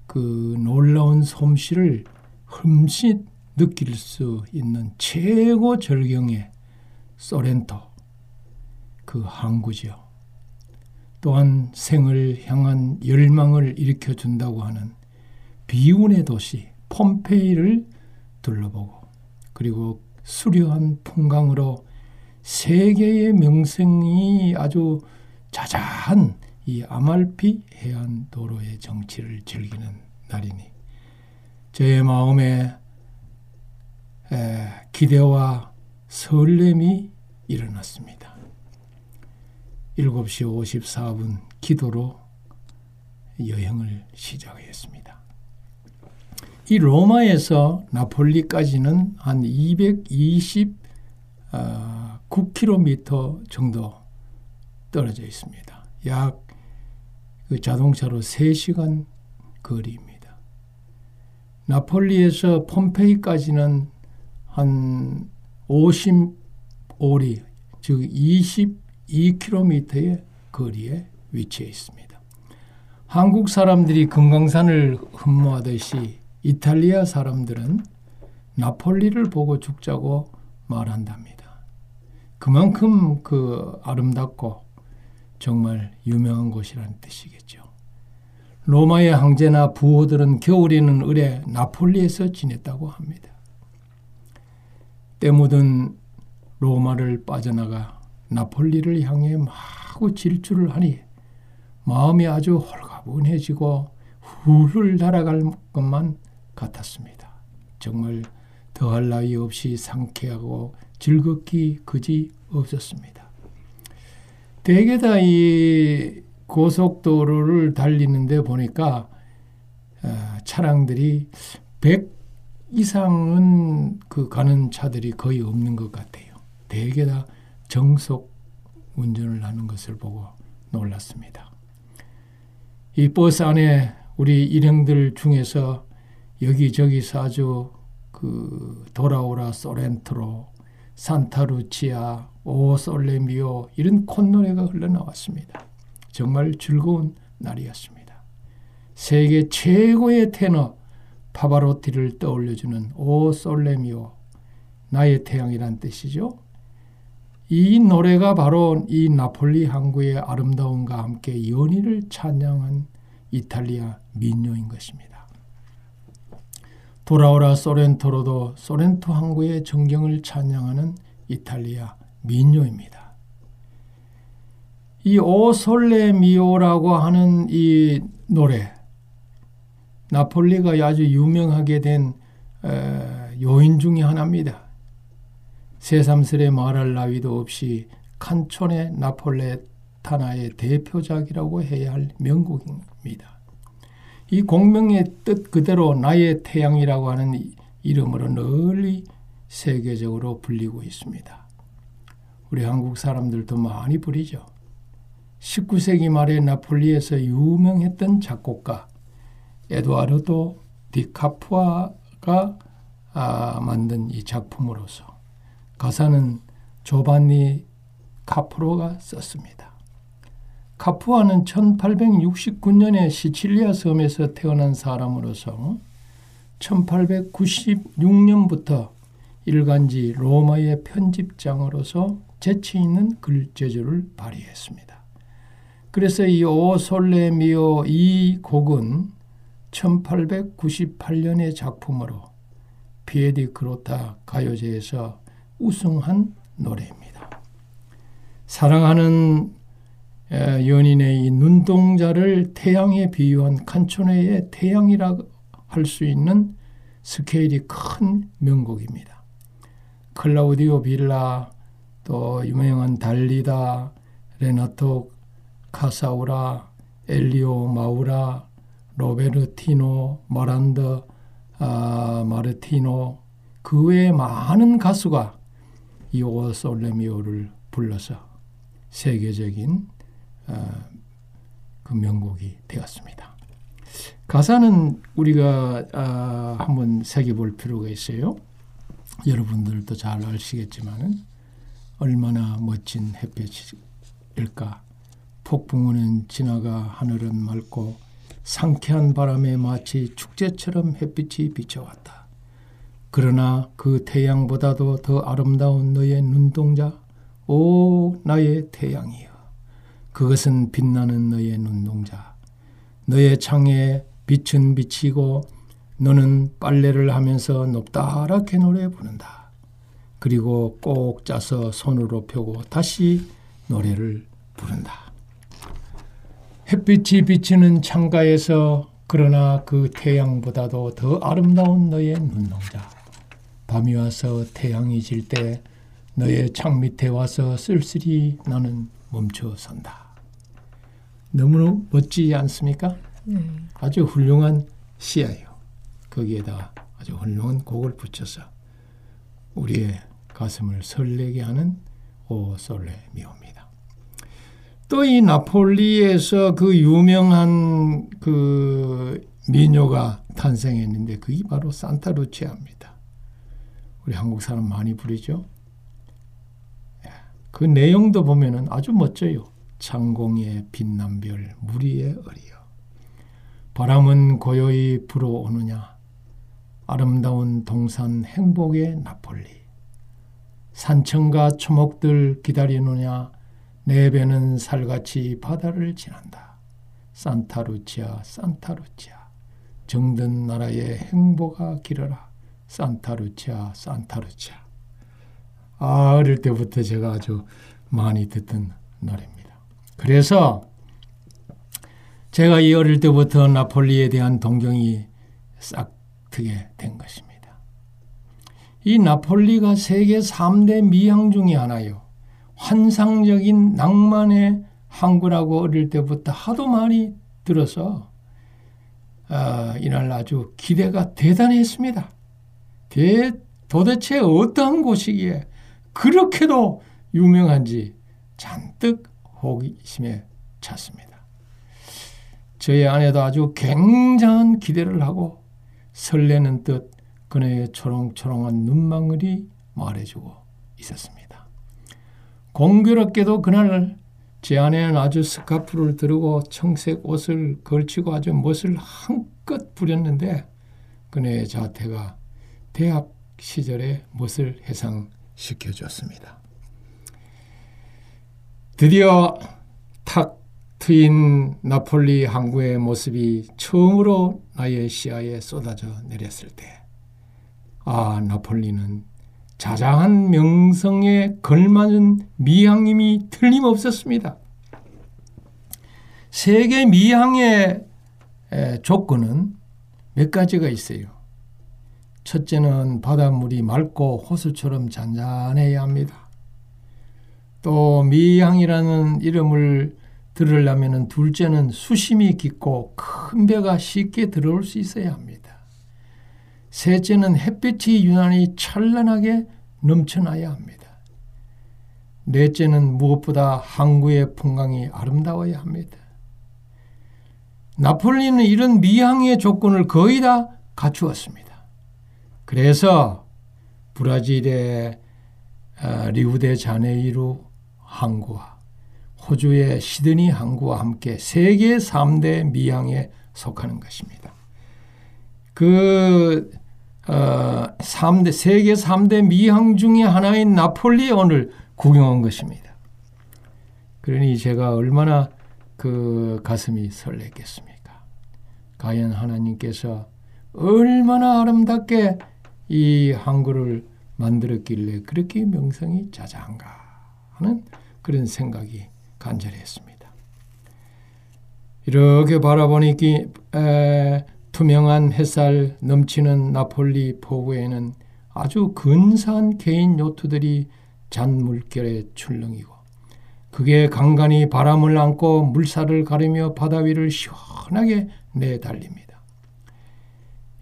[SPEAKER 3] 그 놀라운 솜씨를 흠칫 느낄 수 있는 최고 절경의 소렌토 그 항구지요. 또한 생을 향한 열망을 일으켜 준다고 하는 비운의 도시 폼페이를 둘러보고 그리고 수려한 풍광으로 세계의 명성이 아주 자자한 이 아말피 해안 도로의 정치를 즐기는 날이니 저의 마음에 에, 기대와 설렘이 일어났습니다. 7시 54분 기도로 여행을 시작했습니다. 이 로마에서 나폴리까지는 한 229km 정도 떨어져 있습니다. 약그 자동차로 3시간 거리입니다. 나폴리에서 폼페이까지는 한 55리, 즉 22km의 거리에 위치해 있습니다. 한국 사람들이 금강산을 흠모하듯이 이탈리아 사람들은 나폴리를 보고 죽자고 말한답니다. 그만큼 그 아름답고 정말 유명한 곳이라는 뜻이겠죠. 로마의 황제나 부호들은 겨울에는 을에 나폴리에서 지냈다고 합니다. 때 묻은 로마를 빠져나가 나폴리를 향해 마구 질주를 하니 마음이 아주 홀가분해지고 훌훌 날아갈 것만 같았습니다. 정말 더할 나위 없이 상쾌하고 즐겁기 그지 없었습니다. 대개 다 이 고속도로를 달리는데 보니까 어, 차량들이 100 이상은 그 가는 차들이 거의 없는 것 같아요. 대개 다 정속 운전을 하는 것을 보고 놀랐습니다. 이 버스 안에 우리 일행들 중에서 여기저기서 아주 그 도라오라 소렌토로 산타루치아 오 솔레미오 이런 콧노래가 흘러나왔습니다. 정말 즐거운 날이었습니다. 세계 최고의 테너 파바로티를 떠올려주는 오 솔레미오 나의 태양이란 뜻이죠. 이 노래가 바로 이 나폴리 항구의 아름다움과 함께 연희를 찬양한 이탈리아 민요인 것입니다. 돌아오라 소렌토로도 소렌토 항구의 정경을 찬양하는 이탈리아 민요입니다. 이 오솔레 미오라고 하는 이 노래 나폴리가 아주 유명하게 된 요인 중의 하나입니다. 새삼스레 말할 나위도 없이 칸촌의 나폴레타나의 대표작이라고 해야 할 명곡입니다. 이 공명의 뜻 그대로 나의 태양이라고 하는 이름으로 널리 세계적으로 불리고 있습니다. 우리 한국 사람들도 많이 부리죠. 19세기 말에 나폴리에서 유명했던 작곡가 에두아르도 디카푸아가 아, 만든 이 작품으로서 가사는 조반니 카프로가 썼습니다. 카푸아는 1869년에 시칠리아 섬에서 태어난 사람으로서 1896년부터 일간지 로마의 편집장으로서 재치 있는 글재주를 발휘했습니다. 그래서 이 오솔레 미오 이 곡은 1898년의 작품으로 피에디 크로타 가요제에서 우승한 노래입니다. 사랑하는 연인의 이 눈동자를 태양에 비유한 칸초네의 태양이라 할 수 있는 스케일이 큰 명곡입니다. 클라우디오 빌라 또 유명한 달리다 레나토 카사우라 엘리오 마우라 로베르티노 마란더 아, 마르티노 그 외에 많은 가수가 이오 솔레미오를 불러서 세계적인 어, 그 명곡이 되었습니다. 가사는 우리가 어, 한번 새겨볼 필요가 있어요. 여러분들도 잘 아시겠지만은 얼마나 멋진 햇볕일까. 폭풍우는 지나가 하늘은 맑고 상쾌한 바람에 마치 축제처럼 햇빛이 비쳐왔다. 그러나 그 태양보다도 더 아름다운 너의 눈동자, 오 나의 태양이여. 그것은 빛나는 너의 눈동자. 너의 창에 빛은 비치고 너는 빨래를 하면서 높다랗게 노래 부른다. 그리고 꼭 짜서 손으로 펴고 다시 노래를 부른다. 햇빛이 비치는 창가에서 그러나 그 태양보다도 더 아름다운 너의 눈동자. 밤이 와서 태양이 질 때 너의 창 밑에 와서 쓸쓸히 나는 멈춰 선다. 너무 멋지지 않습니까? 네. 아주 훌륭한 시예요. 거기에다 아주 훌륭한 곡을 붙여서 우리의 가슴을 설레게 하는 오 솔레 미오입니다. 또 이 나폴리에서 그 유명한 그 민요가 탄생했는데 그게 바로 산타루치아입니다. 우리 한국 사람 많이 부르죠. 예, 그 내용도 보면은 아주 멋져요. 창공의 빛난 별 무리에 어리여 바람은 고요히 불어오느냐 아름다운 동산 행복의 나폴리 산청과 초목들 기다리느냐 내 배는 살같이 바다를 지난다 산타루치아 산타루치아 정든 나라의 행복아 길어라 산타루치아 산타루치아 아 어릴 때부터 제가 아주 많이 듣던 노래입니다. 그래서 제가 이 어릴 때부터 나폴리에 대한 동경이 싹 트게 된 것입니다. 이 나폴리가 세계 3대 미항 중의 하나요. 환상적인 낭만의 항구라고 어릴 때부터 하도 많이 들어서 어, 이날 아주 기대가 대단했습니다. 대, 도대체 어떠한 곳이기에 그렇게도 유명한지 잔뜩 호기심에 찼습니다. 저희 아내도 아주 굉장한 기대를 하고 설레는 듯 그네의 초롱초롱한 눈망울이 말해주고 있었습니다. 공교롭게도 그날 제 아내는 아주 스카프를 두르고 청색 옷을 걸치고 아주 멋을 한껏 부렸는데 그네의 자태가 대학 시절의 멋을 해상시켜 줬습니다. 드디어 탁 트인 나폴리 항구의 모습이 처음으로 나의 시야에 쏟아져 내렸을 때, 아, 나폴리는 자장한 명성에 걸맞은 미항임이 틀림없었습니다. 세계 미항의 조건은 몇 가지가 있어요. 첫째는 바닷물이 맑고 호수처럼 잔잔해야 합니다. 또 미항이라는 이름을 들으려면 둘째는 수심이 깊고 큰 배가 쉽게 들어올 수 있어야 합니다. 셋째는 햇빛이 유난히 찬란하게 넘쳐나야 합니다. 넷째는 무엇보다 항구의 풍광이 아름다워야 합니다. 나폴리는 이런 미항의 조건을 거의 다 갖추었습니다. 그래서 브라질의 아, 리우데 자네이루 항구와 호주의 시드니 항구와 함께 세계 3대 미항에 속하는 것입니다. 그 어, 3대, 세계 3대 미항 중의 하나인 나폴리온을 구경한 것입니다. 그러니 제가 얼마나 그 가슴이 설레겠습니까? 과연 하나님께서 얼마나 아름답게 이 항구를 만들었길래 그렇게 명성이 자자한가 하는 그런 생각이 간절했습니다. 이렇게 바라보니 에, 투명한 햇살 넘치는 나폴리 포구에는 아주 근사한 개인 요트들이 잔물결에 출렁이고 그게 간간히 바람을 안고 물살을 가르며 바다 위를 시원하게 내달립니다.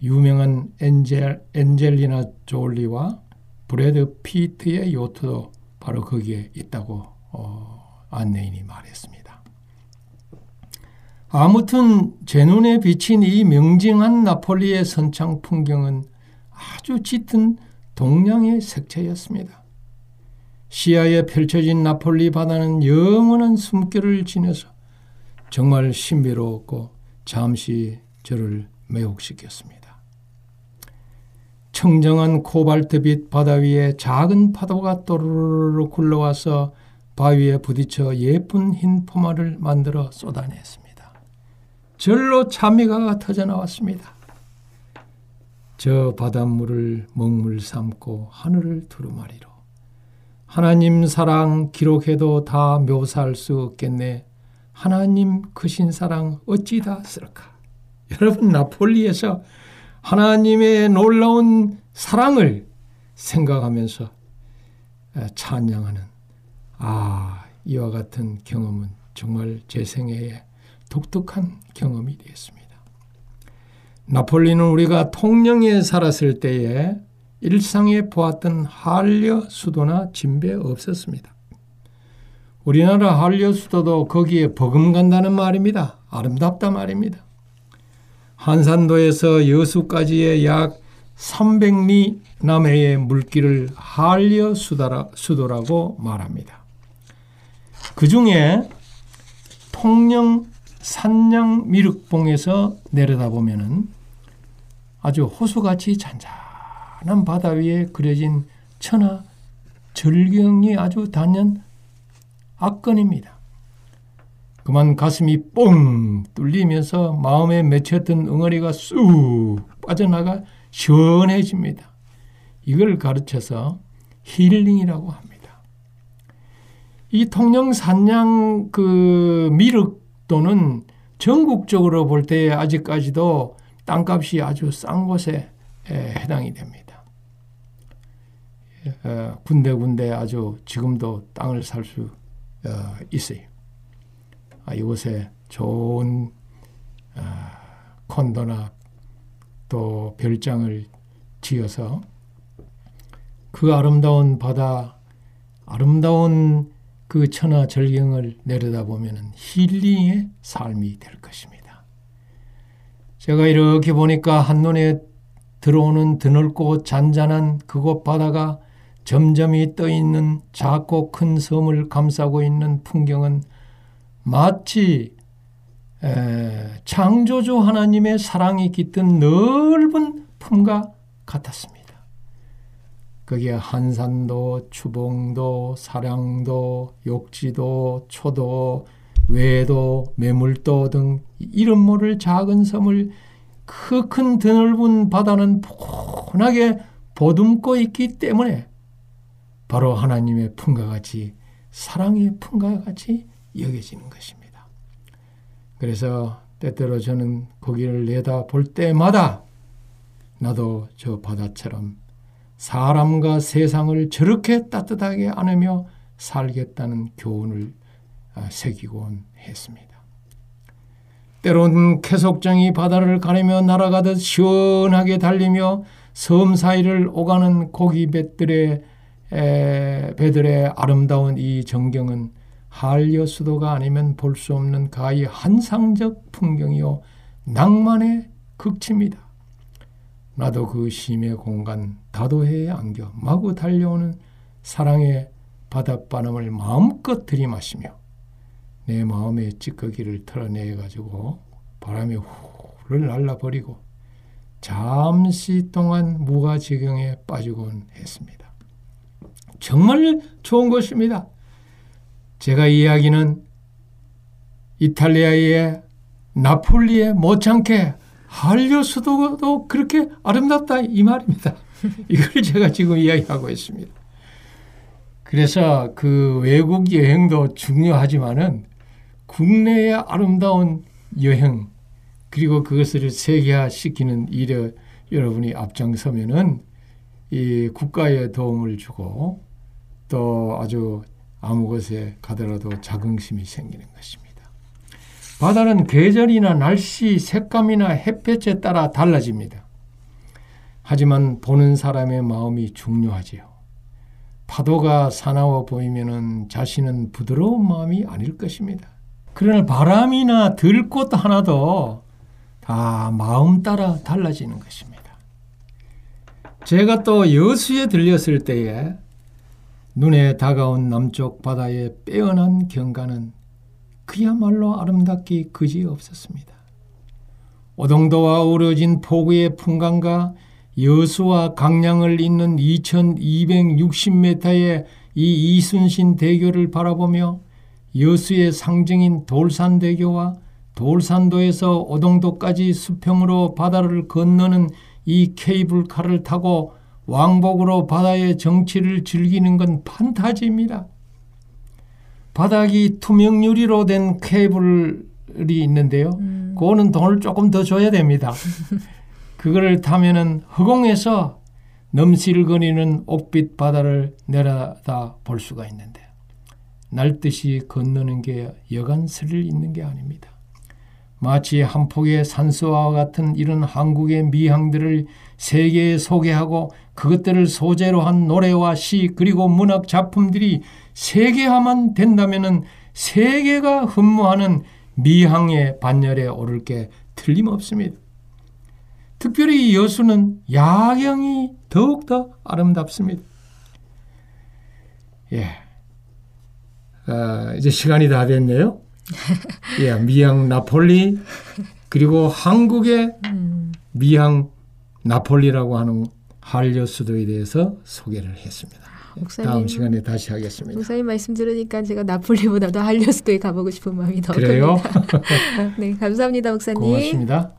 [SPEAKER 3] 유명한 엔젤, 엔젤리나 졸리와 브래드 피트의 요트도 바로 거기에 있다고 어, 안내인이 말했습니다. 아무튼 제 눈에 비친 이 명징한 나폴리의 선창 풍경은 아주 짙은 동양의 색채였습니다. 시야에 펼쳐진 나폴리 바다는 영원한 숨결을 지녀서 정말 신비로웠고 잠시 저를 매혹시켰습니다. 청정한 코발트빛 바다 위에 작은 파도가 또르르 굴러와서 바위에 부딪혀 예쁜 흰 포마를 만들어 쏟아냈습니다. 절로 참미가 터져 나왔습니다. 저 바닷물을 먹물 삼고 하늘을 두루마리로 하나님 사랑 기록해도 다 묘사할 수 없겠네. 하나님 크신 사랑 어찌 다 쓸까? 여러분 나폴리에서 하나님의 놀라운 사랑을 생각하면서 찬양하는 아 이와 같은 경험은 정말 제 생애에 독특한 경험이 되었습니다. 나폴리는 우리가 통영에 살았을 때에 일상에 보았던 한려 수도나 진배 없었습니다. 우리나라 한려 수도도 거기에 버금간다는 말입니다. 아름답다 말입니다. 한산도에서 여수까지의 약 300리 남해의 물길을 한려 수도라고 말합니다. 그 중에 통영 산양 미륵봉에서 내려다보면은 아주 호수같이 잔잔한 바다 위에 그려진 천하 절경이 아주 단연 악건입니다. 그만 가슴이 뻥 뚫리면서 마음에 맺혔던 응어리가 쑥 빠져나가 시원해집니다. 이걸 가르쳐서 힐링이라고 합니다. 이 통영 산양 그 미륵 또는 전국적으로 볼 때 아직까지도 땅값이 아주 싼 곳에 해당이 됩니다. 군데군데 아주 지금도 땅을 살수 어, 있어요. 아, 이곳에 좋은 아, 콘도나 또 별장을 지어서 그 아름다운 바다, 아름다운 그 천하 절경을 내려다보면 힐링의 삶이 될 것입니다. 제가 이렇게 보니까 한눈에 들어오는 드넓고 잔잔한 그곳 바다가 점점이 떠 있는 작고 큰 섬을 감싸고 있는 풍경은 마치 창조주 하나님의 사랑이 깃든 넓은 품과 같았습니다. 거기에 한산도, 추봉도, 사량도, 욕지도, 초도, 외도, 매물도 등 이름 모를 작은 섬을 그 큰 드넓은 바다는 포근하게 보듬고 있기 때문에 바로 하나님의 품과 같이 사랑의 품과 같이 여겨지는 것입니다. 그래서 때때로 저는 거기를 내다 볼 때마다 나도 저 바다처럼 사람과 세상을 저렇게 따뜻하게 안으며 살겠다는 교훈을 아, 새기곤 했습니다. 때론 캐속정이 바다를 가르며 날아가듯 시원하게 달리며 섬 사이를 오가는 고기 배들의 배들의 아름다운 이 전경은 한려 수도가 아니면 볼 수 없는 가히 한상적 풍경이요 낭만의 극치입니다. 나도 그 심의 공간 다도해에 안겨 마구 달려오는 사랑의 바닷바람을 마음껏 들이마시며 내 마음의 찌꺼기를 털어내 가지고 바람에 후를 날라버리고 잠시 동안 무가지경에 빠지곤 했습니다. 정말 좋은 것입니다. 제가 이야기는 이탈리아의 나폴리의 못지않게 한류 수도도 그렇게 아름답다 이 말입니다. *laughs* 이걸 제가 지금 이야기하고 있습니다. 그래서 그 외국 여행도 중요하지만은 국내의 아름다운 여행 그리고 그것을 세계화시키는 일에 여러분이 앞장서면은 이 국가에 도움을 주고 또 아주 아무 곳에 가더라도 자긍심이 생기는 것입니다. 바다는 계절이나 날씨, 색감이나 햇볕에 따라 달라집니다. 하지만 보는 사람의 마음이 중요하지요. 파도가 사나워 보이면 자신은 부드러운 마음이 아닐 것입니다. 그러나 바람이나 들꽃 하나도 다 마음 따라 달라지는 것입니다. 제가 또 여수에 들렸을 때에 눈에 다가온 남쪽 바다의 빼어난 경관은 그야말로 아름답기 그지 없었습니다. 오동도와 우러진 포구의 풍광과 여수와 강량을 잇는 2260m의 이 이순신 대교를 바라보며 여수의 상징인 돌산대교와 돌산도에서 오동도까지 수평으로 바다를 건너는 이 케이블카를 타고 왕복으로 바다의 정치를 즐기는 건 판타지입니다. 바닥이 투명 유리로 된 케이블이 있는데요. 음. 그거는 돈을 조금 더 줘야 됩니다. *laughs* 그거를 타면은 허공에서 넘실거리는 옥빛 바다를 내려다 볼 수가 있는데 날듯이 건너는 게 여간 스릴 있는 게 아닙니다. 마치 한 폭의 산수와 같은 이런 한국의 미항들을 세계에 소개하고 그것들을 소재로 한 노래와 시 그리고 문학 작품들이 세계화만 된다면 세계가 흠모하는 미항의 반열에 오를 게 틀림없습니다. 특별히 여수는 야경이 더욱더 아름답습니다. 예. 아, 이제 시간이 다 됐네요. 예, 미항 나폴리 그리고 한국의 음. 미항 나폴리라고 하는 한려 수도에 대해서 소개를 했습니다. 목사님, 다음 시간에 다시 하겠습니다.
[SPEAKER 1] 목사님 말씀 들으니까 제가 나폴리보다도 한려 수도에 가보고 싶은 마음이 더
[SPEAKER 3] 그래요?
[SPEAKER 1] 큽니다. *laughs* 네, 감사합니다, 목사님.
[SPEAKER 3] 고맙습니다.